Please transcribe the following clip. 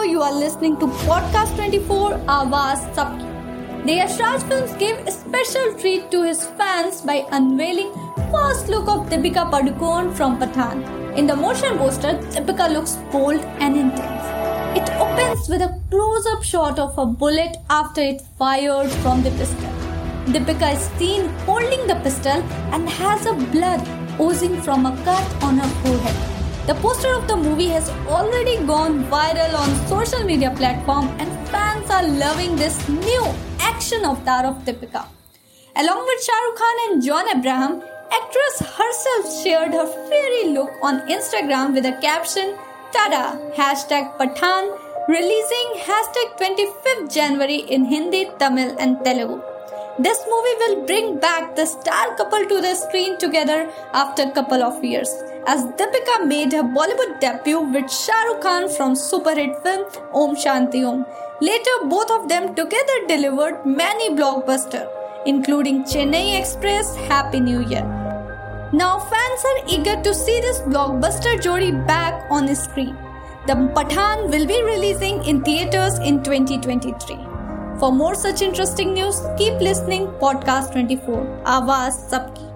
Hello, you are listening to Podcast 24 Awaaz Sabki. The Yash Raj Films gave a special treat to his fans by unveiling first look of Deepika Padukone from Pathaan. In the motion poster, Deepika looks bold and intense. It opens with a close-up shot of a bullet after it fired from the pistol. Deepika is seen holding the pistol and has a blood oozing from a cut on her forehead. The poster of the movie has already gone viral on social media platform and fans are loving this new action avatar of Deepika. Along with Shah Rukh Khan and John Abraham, actress herself shared her fairy look on Instagram with a caption Tada! Hashtag Pathaan releasing hashtag 25th January in Hindi, Tamil and Telugu. This movie will bring back the star couple to the screen together after a couple of years, as Deepika made her Bollywood debut with Shah Rukh Khan from super hit film Om Shanti Om. Later, both of them together delivered many blockbusters, including Chennai Express, Happy New Year. Now, fans are eager to see this blockbuster jodi back on the screen. The Pathaan will be releasing in theaters in 2023. For more such interesting news keep listening podcast twenty four आवाज़ सबकी।